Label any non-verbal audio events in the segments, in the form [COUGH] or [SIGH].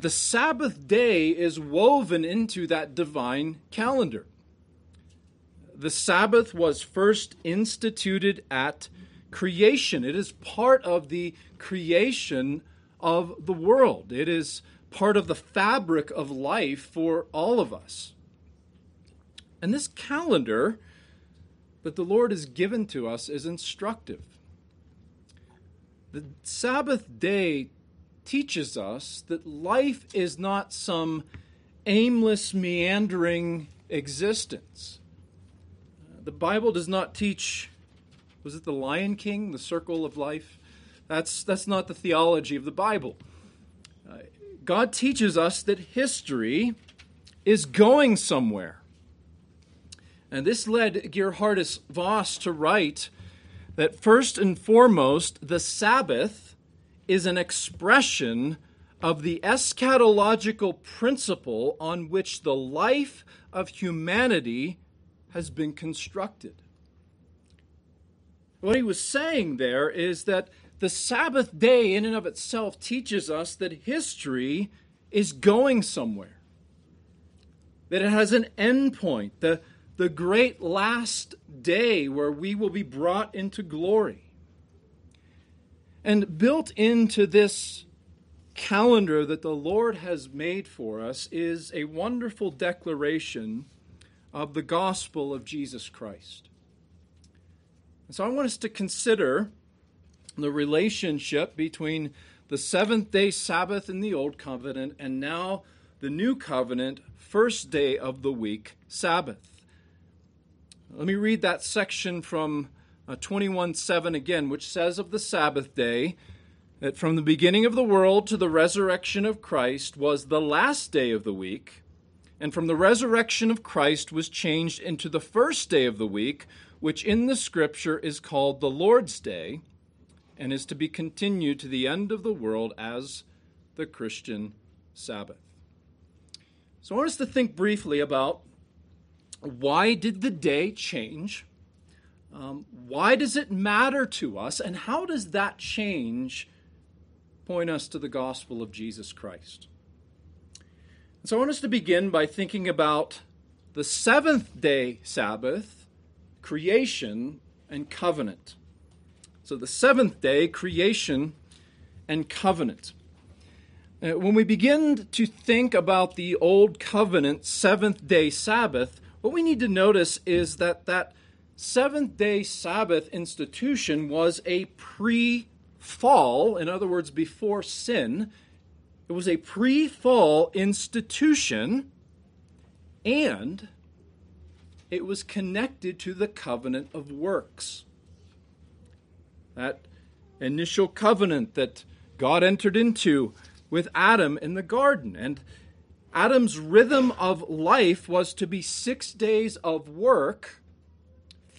The Sabbath day is woven into that divine calendar. The Sabbath was first instituted at creation, it is part of the creation of the world, it is part of the fabric of life for all of us. And this calendar that the Lord has given to us is instructive. The Sabbath day teaches us that life is not some aimless, meandering existence. The Bible does not teach, was it the Lion King, the circle of life? That's, that's not the theology of the Bible. Uh, God teaches us that history is going somewhere. And this led Geerhardus Vos to write that first and foremost, the Sabbath is an expression of the eschatological principle on which the life of humanity has been constructed. What he was saying there is that the Sabbath day, in and of itself, teaches us that history is going somewhere, that it has an end point, the, the great last day where we will be brought into glory. And built into this calendar that the Lord has made for us is a wonderful declaration of the gospel of Jesus Christ. And so I want us to consider the relationship between the seventh day Sabbath in the Old Covenant and now the New Covenant, first day of the week, Sabbath. Let me read that section from uh, 21 7 again, which says of the Sabbath day that from the beginning of the world to the resurrection of Christ was the last day of the week, and from the resurrection of Christ was changed into the first day of the week, which in the Scripture is called the Lord's Day, and is to be continued to the end of the world as the Christian Sabbath. So I want us to think briefly about why did the day change? Um, why does it matter to us? And how does that change point us to the gospel of Jesus Christ? And so I want us to begin by thinking about the seventh day Sabbath, creation, and covenant. So the seventh day, creation, and covenant. Uh, when we begin to think about the Old Covenant seventh day Sabbath, what we need to notice is that that seventh day Sabbath institution was a pre fall, in other words, before sin. It was a pre fall institution, and it was connected to the covenant of works. That initial covenant that God entered into with Adam in the garden. And Adam's rhythm of life was to be six days of work,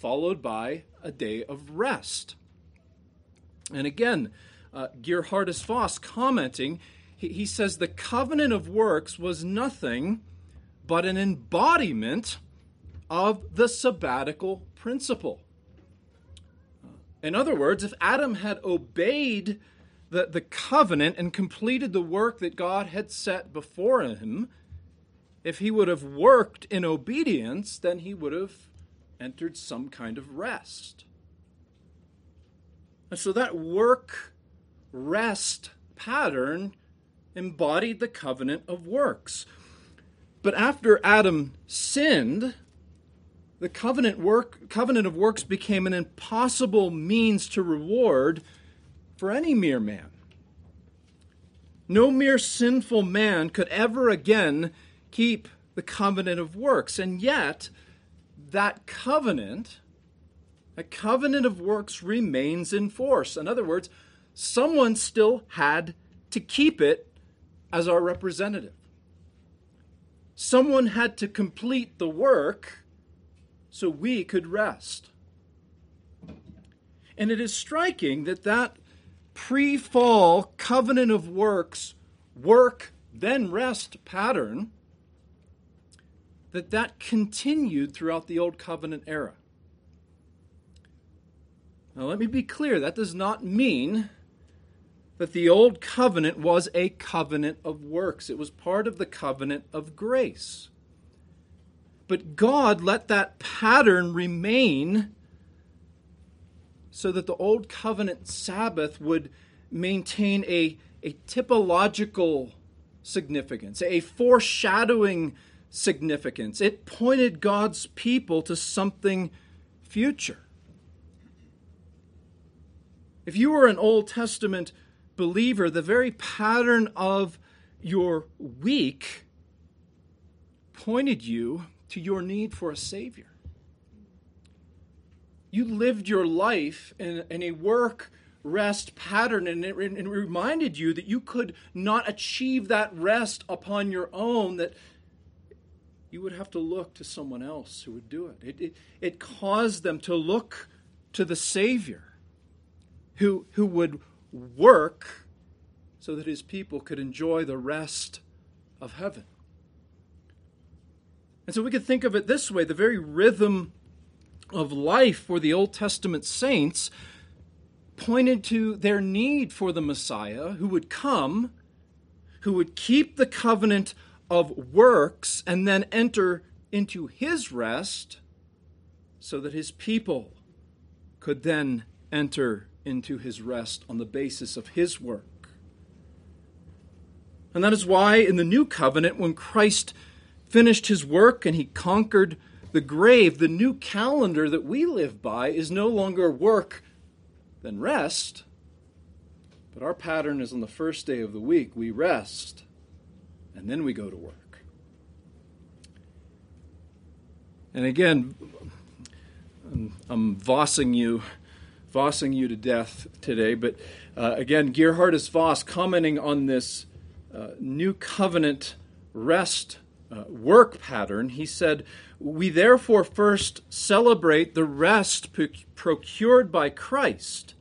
followed by a day of rest. And again, uh, Geerhardus Vos commenting, he, he says the covenant of works was nothing but an embodiment of the sabbatical principle. In other words, if Adam had obeyed the, the covenant and completed the work that God had set before him, if he would have worked in obedience, then he would have entered some kind of rest. And so that work rest pattern embodied the covenant of works. But after Adam sinned, the covenant work covenant of works became an impossible means to reward for any mere man. No mere sinful man could ever again keep the covenant of works. And yet, that covenant, a covenant of works remains in force. In other words, someone still had to keep it as our representative. Someone had to complete the work so we could rest. And it is striking that that pre fall covenant of works, work, then rest pattern, that that continued throughout the Old Covenant era. Now, let me be clear that does not mean that the old covenant was a covenant of works, it was part of the covenant of grace. But God let that pattern remain so that the old covenant Sabbath would maintain a, a typological significance, a foreshadowing significance. It pointed God's people to something future. If you were an Old Testament believer, the very pattern of your week pointed you to your need for a Savior. You lived your life in, in a work rest pattern, and it, and it reminded you that you could not achieve that rest upon your own, that you would have to look to someone else who would do it. It, it, it caused them to look to the Savior who, who would work so that his people could enjoy the rest of heaven. And so we could think of it this way the very rhythm of life for the Old Testament saints pointed to their need for the Messiah who would come, who would keep the covenant of works and then enter into his rest so that his people could then enter into his rest on the basis of his work. And that is why in the new covenant, when Christ finished his work and he conquered the grave, the new calendar that we live by is no longer work then rest. But our pattern is on the first day of the week, we rest, and then we go to work. And again, I'm vossing you vossing you to death today. But uh, again, Geerhardus Vos commenting on this uh, new covenant rest uh, work pattern, he said, We therefore first celebrate the rest procured by Christ,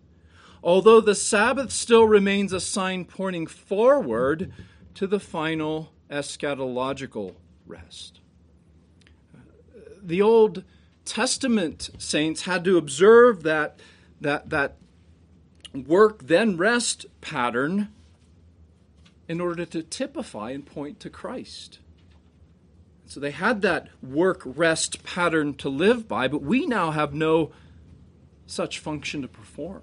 although the Sabbath still remains a sign pointing forward to the final eschatological rest. The Old Testament saints had to observe that that, that work then rest pattern in order to typify and point to Christ. So they had that work rest pattern to live by, but we now have no such function to perform.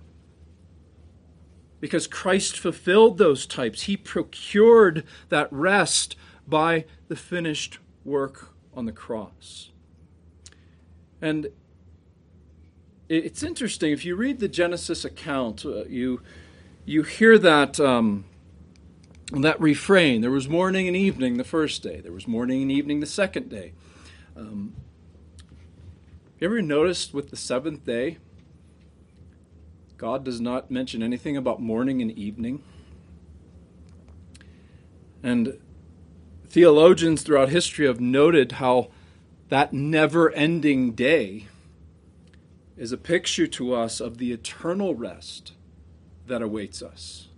Because Christ fulfilled those types, He procured that rest by the finished work on the cross. And it's interesting if you read the Genesis account, uh, you you hear that um, that refrain. There was morning and evening the first day. There was morning and evening the second day. Um, you ever noticed with the seventh day, God does not mention anything about morning and evening? And theologians throughout history have noted how that never ending day is a picture to us of the eternal rest that awaits us.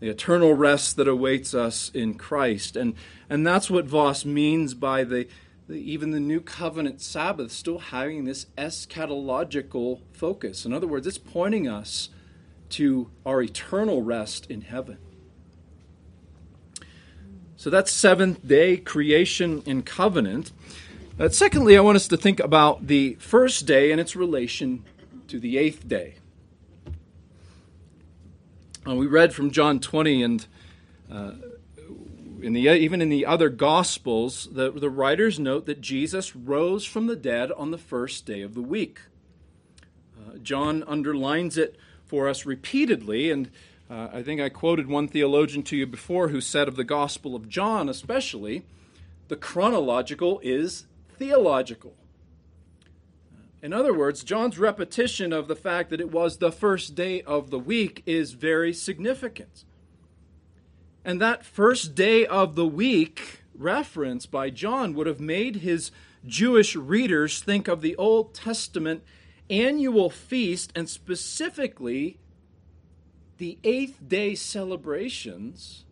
The eternal rest that awaits us in Christ. And, and that's what Vos means by the, the, even the New Covenant Sabbath still having this eschatological focus. In other words, it's pointing us to our eternal rest in heaven. So that's seventh day creation and covenant. Uh, secondly, I want us to think about the first day and its relation to the eighth day. Uh, we read from John 20, and uh, in the, even in the other Gospels, the, the writers note that Jesus rose from the dead on the first day of the week. Uh, John underlines it for us repeatedly, and uh, I think I quoted one theologian to you before who said of the Gospel of John, especially, the chronological is theological. In other words, John's repetition of the fact that it was the first day of the week is very significant. And that first day of the week reference by John would have made his Jewish readers think of the Old Testament annual feast and specifically the eighth day celebrations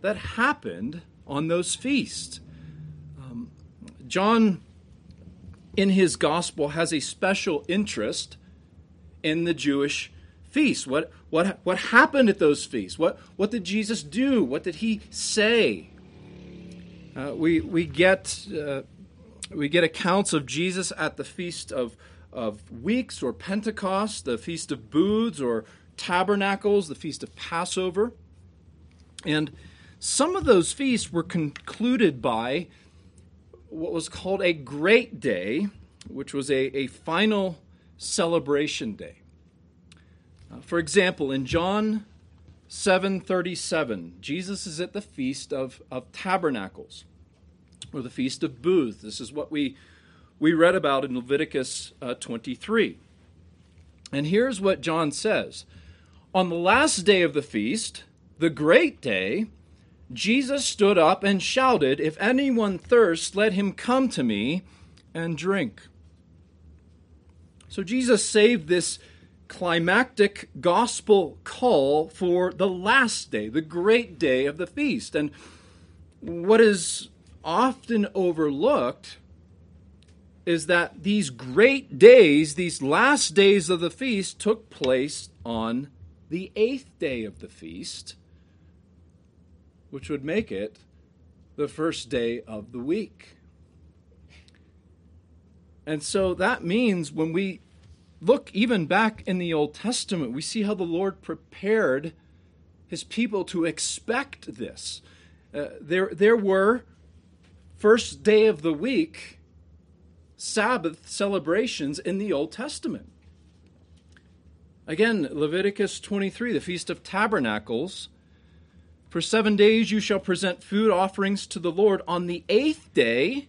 that happened on those feasts. Um, John, in his gospel, has a special interest in the Jewish feasts. What, what, what happened at those feasts? What, what did Jesus do? What did he say? Uh, we, we, get, uh, we get accounts of Jesus at the Feast of, of Weeks or Pentecost, the Feast of Booths or Tabernacles, the Feast of Passover. And some of those feasts were concluded by what was called a great day, which was a, a final celebration day. For example, in John 7:37, Jesus is at the feast of, of tabernacles or the feast of booths. This is what we we read about in Leviticus uh, 23. And here's what John says. On the last day of the feast, the great day, Jesus stood up and shouted, If anyone thirsts, let him come to me and drink. So Jesus saved this climactic gospel call for the last day, the great day of the feast. And what is often overlooked is that these great days, these last days of the feast, took place on the eighth day of the feast, which would make it the first day of the week. And so that means when we look even back in the Old Testament, we see how the Lord prepared his people to expect this. Uh, there, there were first day of the week Sabbath celebrations in the Old Testament. Again, Leviticus 23, the Feast of Tabernacles. For seven days you shall present food offerings to the Lord. On the eighth day,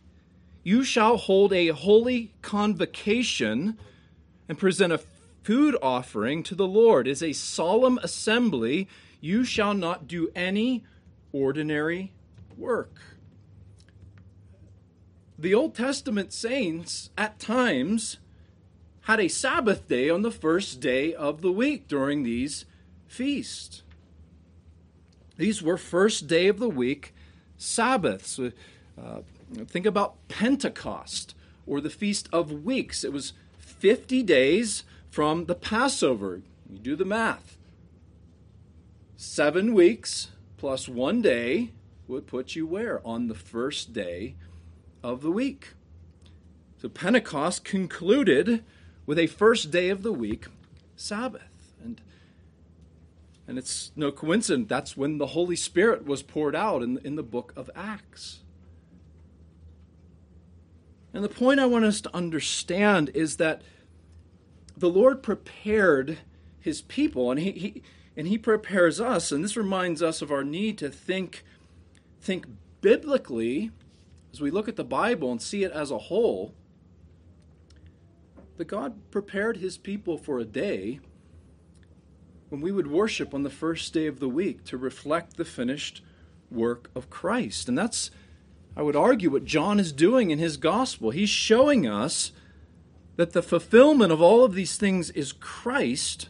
you shall hold a holy convocation and present a food offering to the Lord. Is a solemn assembly. You shall not do any ordinary work. The Old Testament saints at times had a Sabbath day on the first day of the week during these feasts. These were first day of the week Sabbaths. Uh, Think about Pentecost or the Feast of Weeks. It was 50 days from the Passover. You do the math. Seven weeks plus one day would put you where? On the first day of the week. So Pentecost concluded with a first day of the week Sabbath. And, and it's no coincidence that's when the Holy Spirit was poured out in, in the book of Acts. And the point I want us to understand is that the Lord prepared his people, and he, he, and he prepares us, and this reminds us of our need to think, think biblically as we look at the Bible and see it as a whole. That God prepared his people for a day when we would worship on the first day of the week to reflect the finished work of Christ. And that's I would argue what John is doing in his gospel. He's showing us that the fulfillment of all of these things is Christ,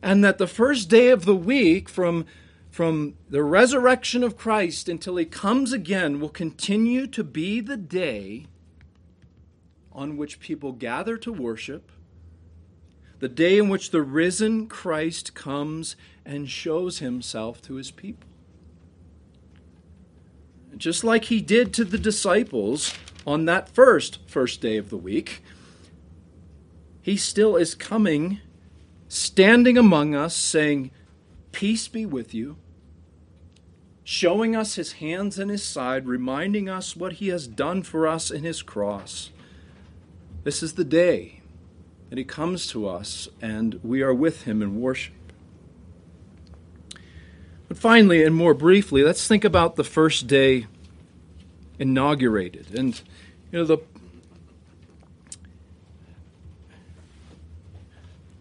and that the first day of the week, from, from the resurrection of Christ until he comes again, will continue to be the day on which people gather to worship, the day in which the risen Christ comes and shows himself to his people just like he did to the disciples on that first first day of the week, he still is coming, standing among us, saying, Peace be with you, showing us his hands and his side, reminding us what he has done for us in his cross. This is the day that he comes to us, and we are with him in worship. But finally, and more briefly, let's think about the first day inaugurated. And, you know, the.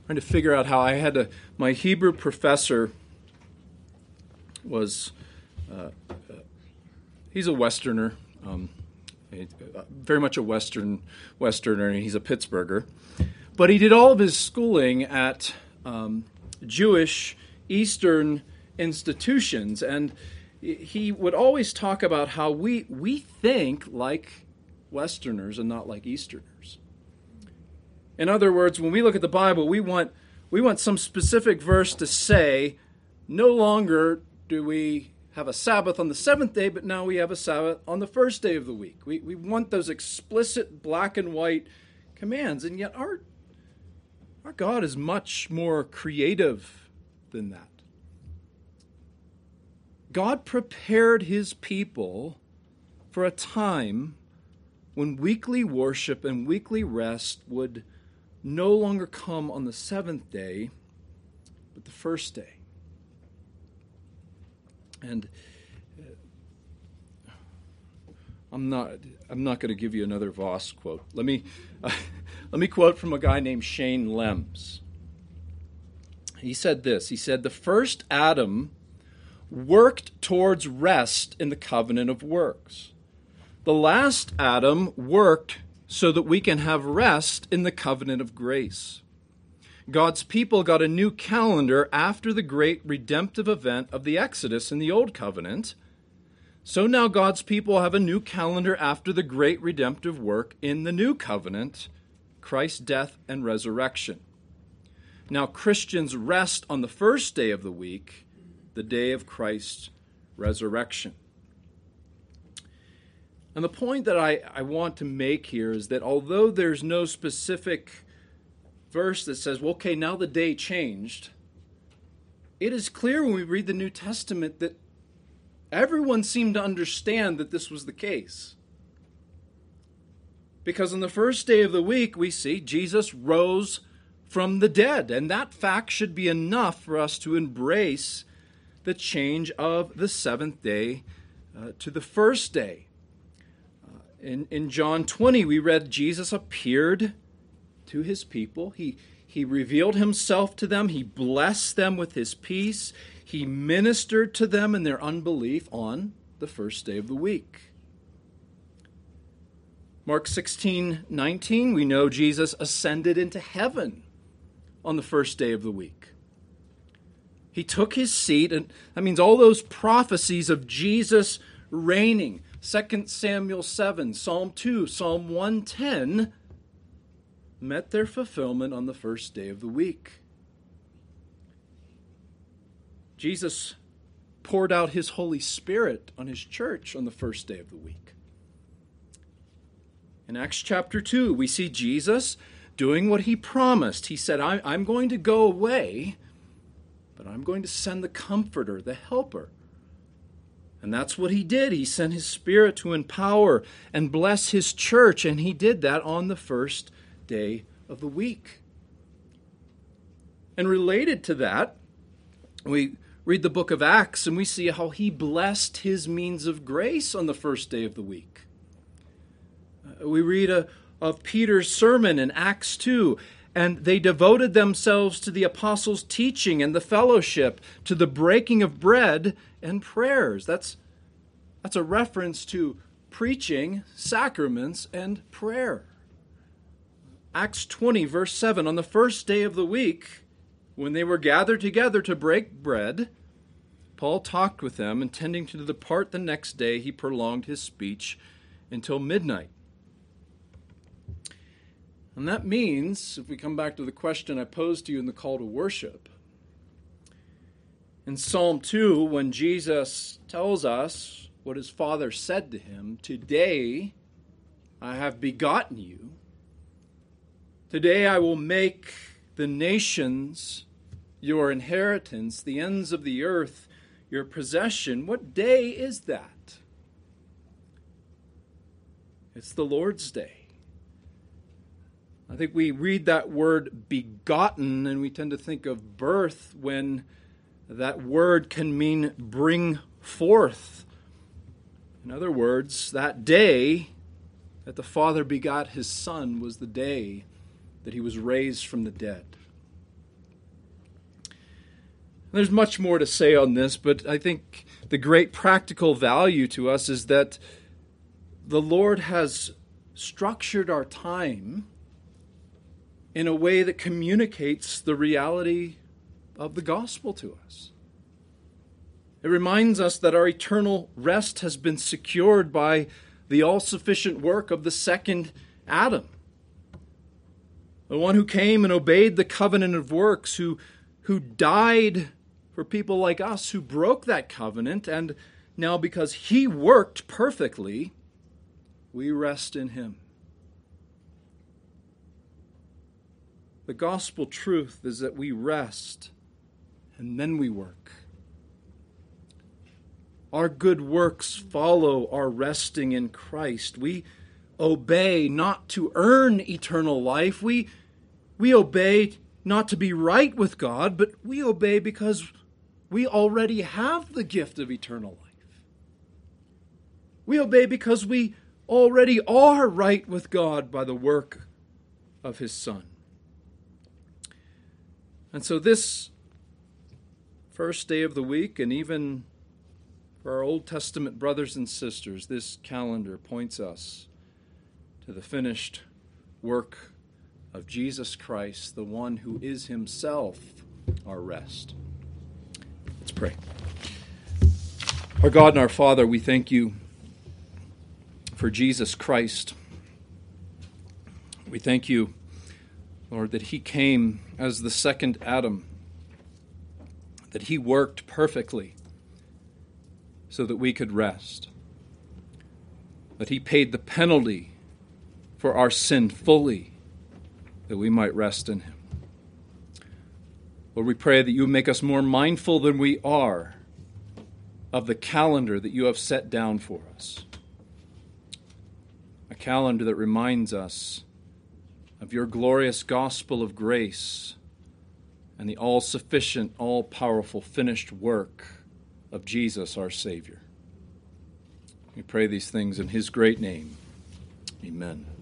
Trying to figure out how I had to. My Hebrew professor was. Uh, uh, he's a Westerner. Um, very much a Western Westerner, and he's a Pittsburgher. But he did all of his schooling at um, Jewish Eastern institutions, and he would always talk about how we, we think like Westerners and not like Easterners. In other words, when we look at the Bible, we want, we want some specific verse to say, no longer do we have a Sabbath on the seventh day, but now we have a Sabbath on the first day of the week. We, we want those explicit black and white commands, and yet our, our God is much more creative than that. God prepared his people for a time when weekly worship and weekly rest would no longer come on the seventh day, but the first day. And uh, I'm not I'm not going to give you another Vos quote. Let me uh, [LAUGHS] let me quote from a guy named Shane Lems. He said this. He said the first Adam worked towards rest in the covenant of works. The last Adam worked so that we can have rest in the covenant of grace. God's people got a new calendar after the great redemptive event of the Exodus in the Old Covenant. So now God's people have a new calendar after the great redemptive work in the New Covenant, Christ's death and resurrection. Now Christians rest on the first day of the week, the day of Christ's resurrection. And the point that I, I want to make here is that although there's no specific verse that says, well, okay, now the day changed, it is clear when we read the New Testament that everyone seemed to understand that this was the case. Because on the first day of the week, we see Jesus rose from the dead, and that fact should be enough for us to embrace the change of the seventh day uh, to the first day. Uh, in, in John 20, we read Jesus appeared to his people. He, he revealed himself to them. He blessed them with his peace. He ministered to them in their unbelief on the first day of the week. Mark 16, 19, we know Jesus ascended into heaven on the first day of the week. He took his seat, and that means all those prophecies of Jesus reigning 2 Samuel 7, Psalm 2, Psalm 110 met their fulfillment on the first day of the week. Jesus poured out his Holy Spirit on his church on the first day of the week. In Acts chapter 2, we see Jesus doing what he promised. He said, I'm going to go away, but I'm going to send the Comforter, the Helper. And that's what he did. He sent his Spirit to empower and bless his church, and he did that on the first day of the week. And related to that, we read the book of Acts and we see how he blessed his means of grace on the first day of the week. Uh, we read a, of Peter's sermon in Acts 2, and they devoted themselves to the apostles' teaching and the fellowship, to the breaking of bread and prayers. That's, that's a reference to preaching, sacraments, and prayer. Acts 20, verse 7 On the first day of the week, when they were gathered together to break bread, Paul talked with them, intending to depart the next day. He prolonged his speech until midnight. And that means, if we come back to the question I posed to you in the call to worship, in Psalm 2, when Jesus tells us what his Father said to him, Today I have begotten you Today I will make the nations your inheritance, the ends of the earth your possession. What day is that? It's the Lord's day. I think we read that word begotten and we tend to think of birth when that word can mean bring forth. In other words, that day that the Father begot his Son was the day that he was raised from the dead. There's much more to say on this, but I think the great practical value to us is that the Lord has structured our time in a way that communicates the reality of the gospel to us. It reminds us that our eternal rest has been secured by the all sufficient work of the second Adam. the one who came and obeyed the covenant of works, who, who died for people like us who broke that covenant, and now because he worked perfectly, we rest in him. The gospel truth is that we rest and then we work. Our good works follow our resting in Christ. We obey not to earn eternal life. We, we obey not to be right with God, but we obey because we already have the gift of eternal life. We obey because we already are right with God by the work of His Son. And so, this first day of the week, and even for our Old Testament brothers and sisters, this calendar points us to the finished work of Jesus Christ, the one who is himself our rest. Let's pray. Our God and our Father, we thank you for Jesus Christ. We thank you, Lord, that he came as the second Adam, that he worked perfectly so that we could rest, that he paid the penalty for our sin fully, that we might rest in him. Lord, we pray that you make us more mindful than we are of the calendar that you have set down for us. A calendar that reminds us of your glorious gospel of grace and the all sufficient, all powerful, finished work of Jesus our Savior. We pray these things in his great name. Amen.